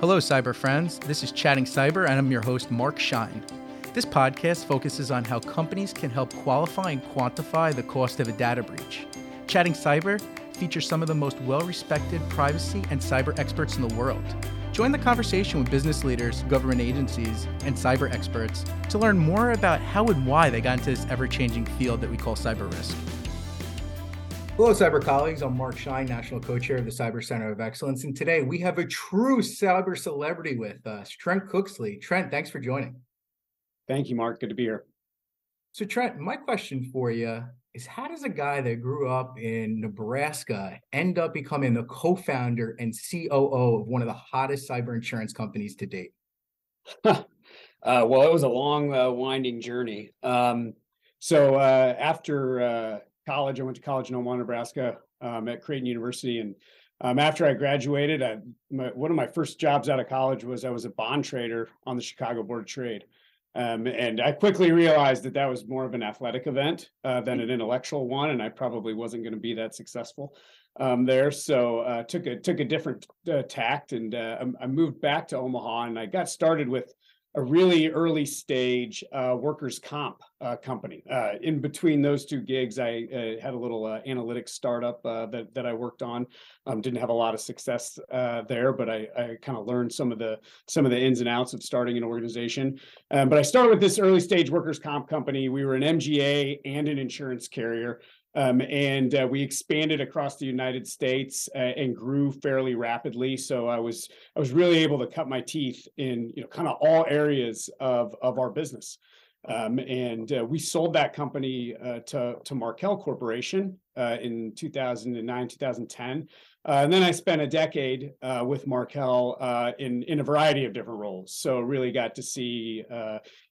Hello, cyber friends. This is Chattinn Cyber, and I'm your host, Marc Schein. This podcast focuses on how companies can help qualify and quantify the cost of a data breach. Chattinn Cyber features some of the most well respected privacy and cyber experts in the world. Join the conversation with business leaders, government agencies, and cyber experts to learn more about how and why they got into this ever changing field that we call cyber risk. Hello, cyber colleagues. I'm Marc Schein, National Co-Chair of the Cyber Center of Excellence. And today we have a true cyber celebrity with us, Trent Cooksley. Trent, thanks for joining. Thank you, Mark. Good to be here. So, Trent, my question for you is how does a guy that grew up in Nebraska end up becoming the co-founder and COO of one of the hottest cyber insurance companies to date? uh, well, it was a long, uh, winding journey. Um, so uh, after uh, college, I went to college in Omaha, Nebraska, um, at Creighton University, and um, after I graduated, I, my, one of my first jobs out of college was I was a bond trader on the Chicago Board of Trade. Um, and I quickly realized that that was more of an athletic event uh, than an intellectual one, and I probably wasn't going to be that successful um, there. So uh, took a took a different uh, tact, and uh, I moved back to Omaha, and I got started with a really early stage uh, workers comp uh, company. Uh, in between those two gigs, I uh, had a little uh, analytics startup uh, that that I worked on. Um, didn't have a lot of success there, but I, I kind of learned some of the some of the ins and outs of starting an organization. Um, but I started with this early stage workers comp company. We were an MGA and an insurance carrier. Um, and uh, we expanded across the United States uh, and grew fairly rapidly. So I was I was really able to cut my teeth in you know kind of all areas of of our business. Um, and uh, we sold that company uh, to to Markel Corporation uh, in 2009 2010 uh, and then I spent a decade uh, with Markel uh, in in a variety of different roles. So really got to see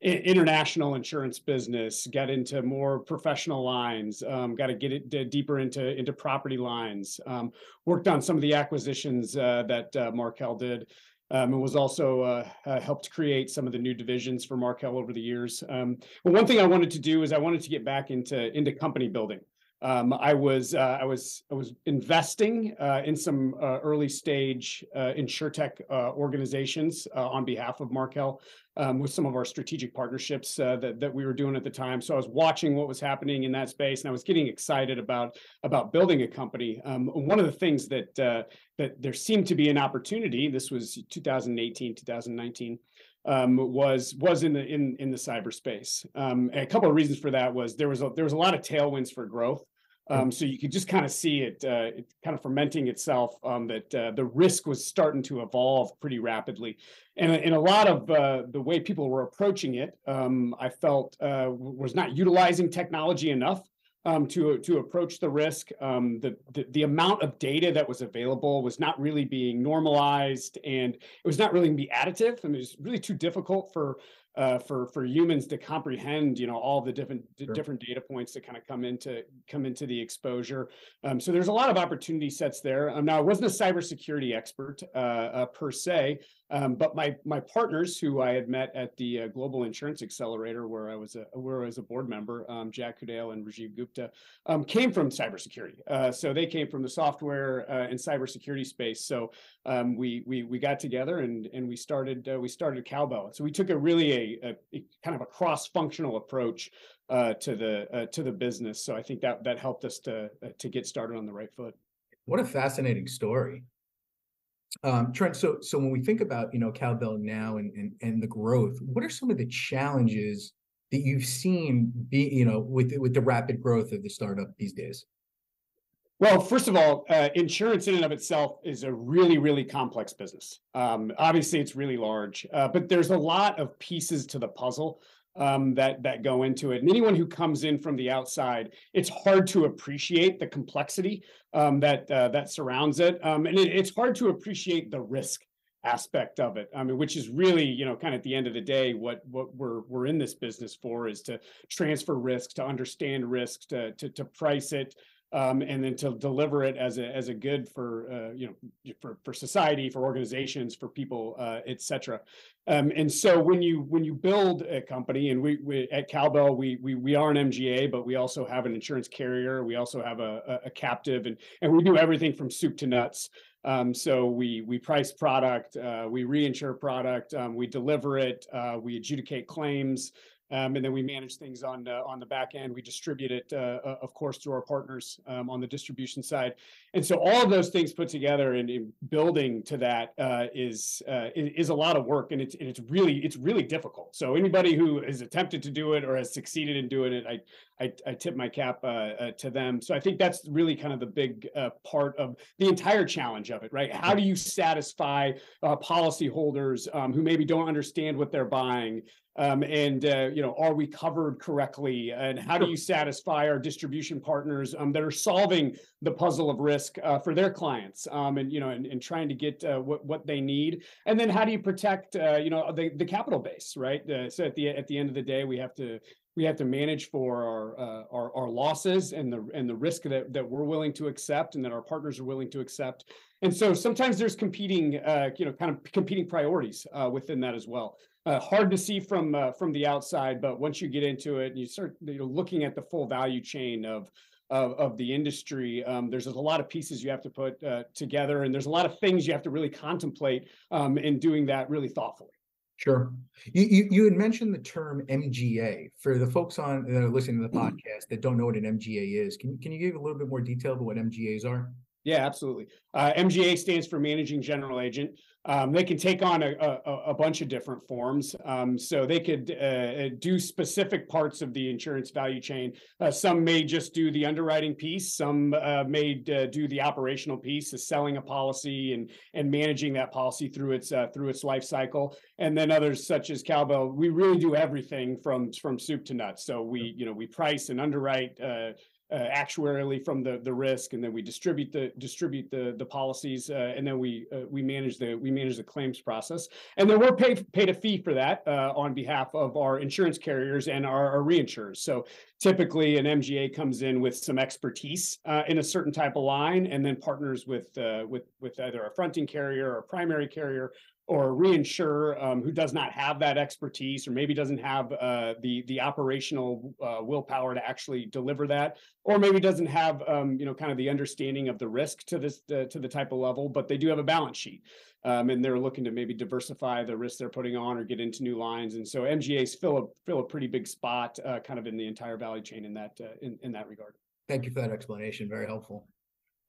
international insurance business, get into more professional lines, um, got to get it deeper into into property lines. Um, worked on some of the acquisitions that Markel did. Um, and was also uh, uh, helped create some of the new divisions for Markel over the years. Um, but one thing I wanted to do is I wanted to get back into into company building. Um, I was uh, I was I was investing uh, in some uh, early stage uh, insurtech uh, organizations uh, on behalf of Markel um, with some of our strategic partnerships uh, that that we were doing at the time. So I was watching what was happening in that space, and I was getting excited about about building a company. Um, one of the things that that there seemed to be an opportunity. This was 2018, 2019 um, was was in the in in the cyberspace. Um, a couple of reasons for that was there was a, there was a lot of tailwinds for growth. Um, so you could just kind of see it, uh, it kind of fermenting itself. Um, that uh, the risk was starting to evolve pretty rapidly, and in a lot of uh, the way people were approaching it, um, I felt uh, was not utilizing technology enough um, to to approach the risk. Um, the, the, the amount of data that was available was not really being normalized, and it was not really be additive. I mean, it was really too difficult for uh, for for humans to comprehend, you know, all the different sure. different data points that kind of come into come into the exposure. Um, so there's a lot of opportunity sets there. Um, now, I wasn't a cybersecurity expert uh, uh, per se, um, but my my partners who I had met at the uh, Global Insurance Accelerator, where I was a where I was a board member, um, Jack Kudale and Rajiv Gupta, um, came from cybersecurity. Uh, so they came from the software uh, and cybersecurity space. So um, we we we got together and and we started we started Cowbell. So we took a really a a, kind of a cross-functional approach uh, to the uh, to the business. So I think that that helped us to uh, to get started on the right foot. What a fascinating story, um, Trent. So so when we think about you know Cowbell now and, and and the growth, what are some of the challenges that you've seen be you know with with the rapid growth of the startup these days? Well, first of all, uh, insurance in and of itself is a really, really complex business. Um, obviously, it's really large, uh, but there's a lot of pieces to the puzzle um, that that go into it. And anyone who comes in from the outside, it's hard to appreciate the complexity um, that uh, that surrounds it, um, and it, it's hard to appreciate the risk aspect of it. I mean, which is really, you know, kind of at the end of the day, what what we're we're in this business for is to transfer risk, to understand risk, to to, to price it, um, and then to deliver it as a as a good for uh, you know for for society, for organizations, for people, uh, et cetera. Um, and so when you when you build a company, and we, we at Cowbell we we we are an MGA, but we also have an insurance carrier. We also have a, a, a captive, and and we do everything from soup to nuts. Um, so we we price product, uh, we reinsure product, um, we deliver it, uh, we adjudicate claims, um, and then we manage things on uh, on the back end. We distribute it, uh, uh, of course, through our partners um, on the distribution side. And so all of those things put together and, and building to that uh, is uh, is a lot of work, and it's and it's really it's really difficult. So anybody who has attempted to do it or has succeeded in doing it, I I, I tip my cap to them. So I think that's really kind of the big part of the entire challenge of it, right? How do you satisfy policyholders um, who maybe don't understand what they're buying? Um, and uh, you know, are we covered correctly? And how do you satisfy our distribution partners um, that are solving the puzzle of risk uh, for their clients? Um, and you know, and, and trying to get uh, what what they need. And then how do you protect uh, you know the the capital base, right? Uh, so at the at the end of the day, we have to we have to manage for our, uh, our our losses and the and the risk that that we're willing to accept and that our partners are willing to accept. And so sometimes there's competing, uh, you know, kind of competing priorities uh, within that as well uh, hard to see from uh, from the outside, but once you get into it and you start you know, looking at the full value chain of of, of the industry, um, there's a lot of pieces you have to put uh, together, and there's a lot of things you have to really contemplate um, in doing that really thoughtfully. Sure. You, you, you had mentioned the term MGA for the folks on that are listening to the mm-hmm. podcast that don't know what an MGA is. Can can you give a little bit more detail about what MGAs are? Yeah, absolutely. Uh, MGA stands for Managing General Agent. Um, they can take on a, a, a, bunch of different forms. Um, so they could uh, do specific parts of the insurance value chain. Uh, some may just do the underwriting piece. Some uh, may uh, do the operational piece, of selling a policy and and managing that policy through its uh, through its life cycle. And then others such as Cowbell, we really do everything from from soup to nuts. So we you know we price and underwrite uh, actuarially from the the risk, and then we distribute the distribute the the policies, uh, and then we uh, we manage the we manage the claims process, and then we're paid paid a fee for that uh, on behalf of our insurance carriers and our, our reinsurers. So typically, an MGA comes in with some expertise uh, in a certain type of line, and then partners with uh, with with either a fronting carrier or primary carrier or a reinsurer um, who does not have that expertise or maybe doesn't have uh, the the operational uh, willpower to actually deliver that or maybe doesn't have um, you know kind of the understanding of the risk to this uh, to the type of level but they do have a balance sheet um, and they're looking to maybe diversify the risk they're putting on or get into new lines and so mgas fill a fill a pretty big spot uh, kind of in the entire value chain in that uh, in, in that regard. Thank you for that explanation. Very helpful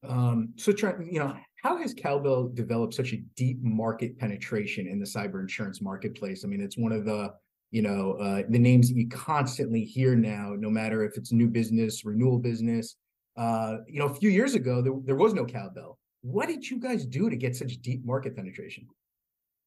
um, so, you know, how has Cowbell developed such a deep market penetration in the cyber insurance marketplace? I mean, it's one of the, you know, uh, the names that you constantly hear now, no matter if it's new business, renewal business. Uh, you know, a few years ago, there, there was no Cowbell. What did you guys do to get such deep market penetration?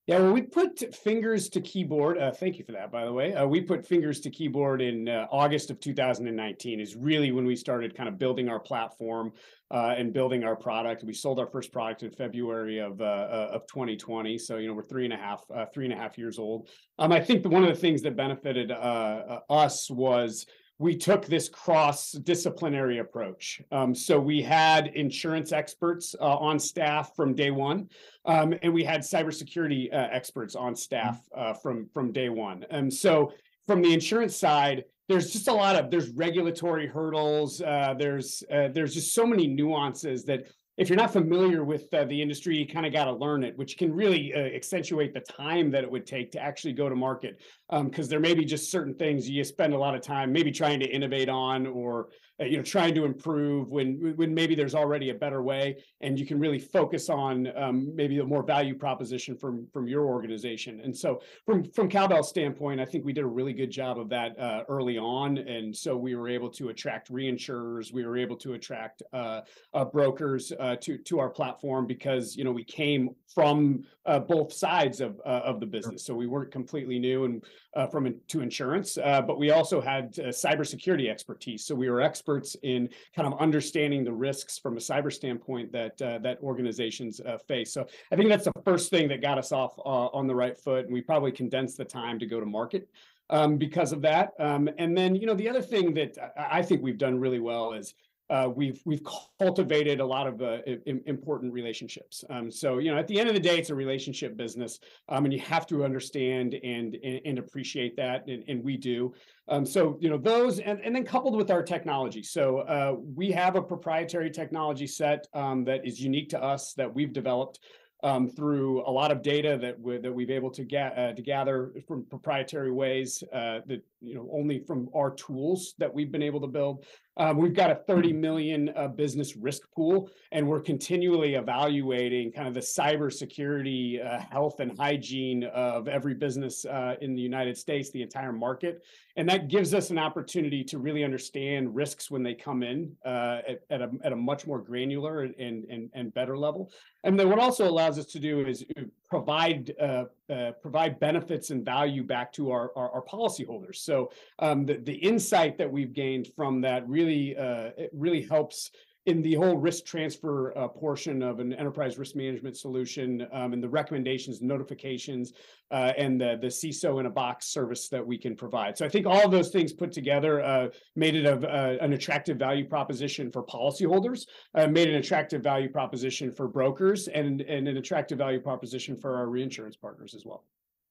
Yeah, well, we put fingers to keyboard. Uh, thank you for that, by the way. Uh, we put fingers to keyboard in uh, August of 2019. Is really when we started kind of building our platform uh, and building our product. We sold our first product in February of uh, uh, of 2020. So you know we're three and a half three and a half years old. Um, I think one of the things that benefited us was we took this cross disciplinary approach. Um, so we had insurance experts uh, on staff from day one, um, and we had cybersecurity uh, experts on staff uh, from from day one. And so from the insurance side, there's just a lot of there's regulatory hurdles. Uh, there's uh, there's just so many nuances that if you're not familiar with uh, the industry, you kind of got to learn it, which can really uh, accentuate the time that it would take to actually go to market. Because um, there may be just certain things you spend a lot of time maybe trying to innovate on or you know trying to improve when when maybe there's already a better way and you can really focus on um, maybe a more value proposition from from your organization. And so from from cowbell's standpoint i think we did a really good job of that uh, early on. And so we were able to attract reinsurers. We were able to attract uh, uh brokers uh, to to our platform because you know we came from uh, both sides of of the business. So we weren't completely new and from to insurance but we also had cybersecurity expertise so we were experts experts in kind of understanding the risks from a cyber standpoint that uh, that organizations uh, face. So I think that's the first thing that got us off uh, on the right foot, and we probably condensed the time to go to market um, because of that. Um, and then you know the other thing that I think we've done really well is uh, we've we've cultivated a lot of uh, important relationships. Um, so you know, at the end of the day, it's a relationship business, um, and you have to understand and and, and appreciate that, and, and we do. Um, so you know those, and, and then coupled with our technology. So uh, we have a proprietary technology set um, that is unique to us that we've developed um, through a lot of data that we, that we've able to get uh, to gather from proprietary ways uh, that you know only from our tools that we've been able to build. Um, we've got a 30 million uh, business risk pool, and we're continually evaluating kind of the cybersecurity, uh, health, and hygiene of every business uh, in the United States, the entire market, and that gives us an opportunity to really understand risks when they come in uh, at, at, a, at a much more granular and, and, and better level. And then what also allows us to do is uh, provide uh, uh, provide benefits and value back to our, our, our policyholders. So um, the, the insight that we've gained from that really uh, it really helps in the whole risk transfer uh, portion of an enterprise risk management solution um, and the recommendations, notifications, uh, and the, the CISO in a box service that we can provide. So I think all those things put together uh, made it a, uh, an attractive value proposition for policyholders, uh, made an attractive value proposition for brokers, and, and an attractive value proposition for our reinsurance partners as well.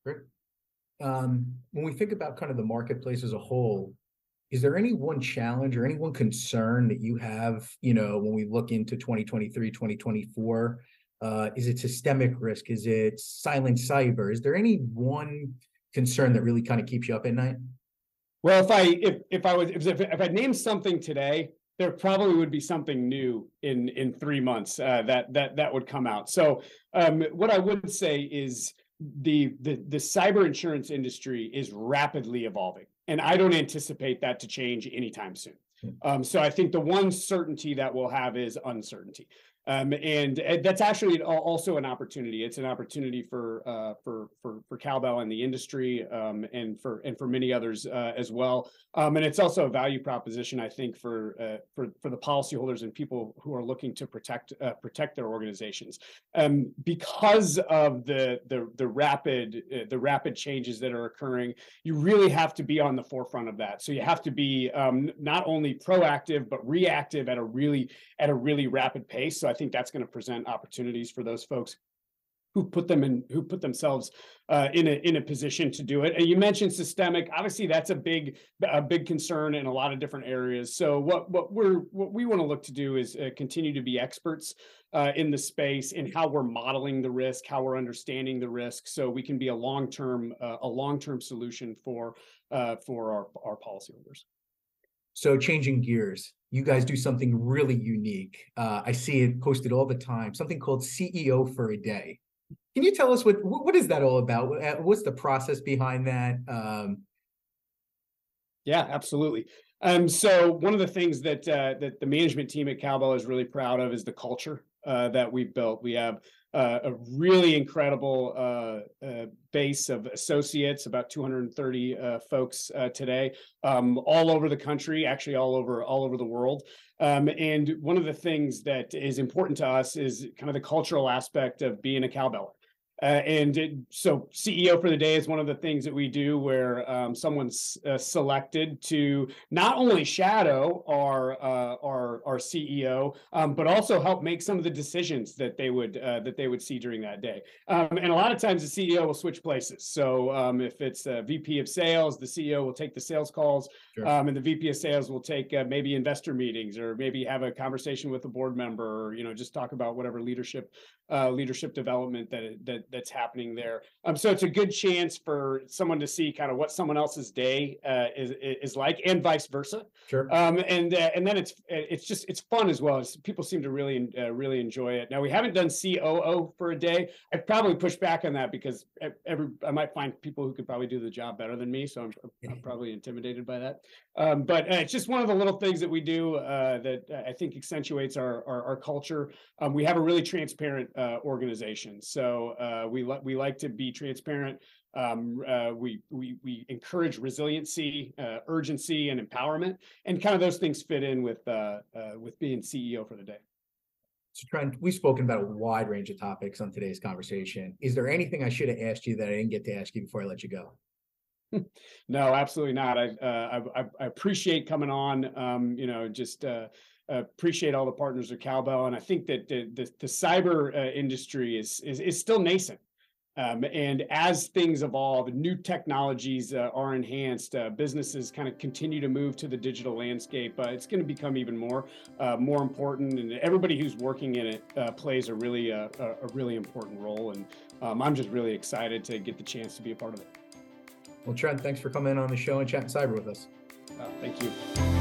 Great. Um, when we think about kind of the marketplace as a whole, is there any one challenge or any one concern that you have, you know, when we look into 2023, 2024? Uh, is it systemic risk? Is it silent cyber? Is there any one concern that really kind of keeps you up at night? Well, if I if if I was if, if I named something today, there probably would be something new in in three months uh, that that that would come out. So um, what I would say is the the the cyber insurance industry is rapidly evolving and I don't anticipate that to change anytime soon. Hmm. Um, so I think the one certainty that we'll have is uncertainty. Um, and, and, that's actually also an opportunity. It's an opportunity for uh, for for for cowbell and the industry, um, and for and for many others uh, as well. Um, and it's also a value proposition, I think, for uh, for for the policyholders and people who are looking to protect uh, protect their organizations, um, because of the the the rapid uh, the rapid changes that are occurring. You really have to be on the forefront of that. So you have to be um, not only proactive but reactive at a really at a really rapid pace. So I think that's going to present opportunities for those folks who put them in who put themselves uh, in a in a position to do it. And you mentioned systemic. Obviously, that's a big a big concern in a lot of different areas. So what what we're what we want to look to do is uh, continue to be experts uh, in the space in how we're modeling the risk, how we're understanding the risk, so we can be a long term uh, a long term solution for uh, for our our policyholders. So changing gears, you guys do something really unique. Uh, I see it posted all the time. Something called CEO for a day. Can you tell us what what is that all about? Uh, what's the process behind that? Um, yeah, absolutely. Um, so one of the things that uh, that the management team at Cowbell is really proud of is the culture uh, that we've built. We have uh, a really incredible uh, uh, base of associates, about 230 uh, folks uh, today, um, all over the country, actually all over all over the world. Um, and one of the things that is important to us is kind of the cultural aspect of being a cowbeller. Uh, and it, so CEO for the day is one of the things that we do where um, someone's uh, selected to not only shadow our uh, our, our CEO, um, but also help make some of the decisions that they would uh, that they would see during that day. Um, and a lot of times the CEO will switch places. So um, if it's a VP of sales, the CEO will take the sales calls, sure. Um, and the VP of sales will take uh, maybe investor meetings or maybe have a conversation with a board member, or you know just talk about whatever leadership uh, leadership development that that that's happening there. Um, so it's a good chance for someone to see kind of what someone else's day uh, is is like, and vice versa. Sure. Um, and uh, and then it's it's just it's fun as well. It's, people seem to really uh, really enjoy it. Now we haven't done COO for a day. I probably push back on that because every I might find people who could probably do the job better than me. So I'm, I'm probably intimidated by that. Um, but uh, it's just one of the little things that we do uh, that I think accentuates our our, our culture. Um, we have a really transparent uh, organization, so uh, we like we like to be transparent. Um, uh, we we we encourage resiliency, uh, urgency, and empowerment, and kind of those things fit in with with being CEO for the day. So, Trent, we've spoken about a wide range of topics on today's conversation. Is there anything I should have asked you that I didn't get to ask you before I let you go? no, absolutely not. I, uh, I, I appreciate coming on. Um, you know, just uh, appreciate all the partners of Cowbell, and I think that the the, the cyber uh, industry is, is is still nascent. Um, and as things evolve, new technologies uh, are enhanced. Uh, businesses kind of continue to move to the digital landscape. Uh, it's going to become even more uh, more important, and everybody who's working in it uh, plays a really uh, a, a really important role. And um, I'm just really excited to get the chance to be a part of it. Well, Trent, thanks for coming on the show and chatting cyber with us. thank you.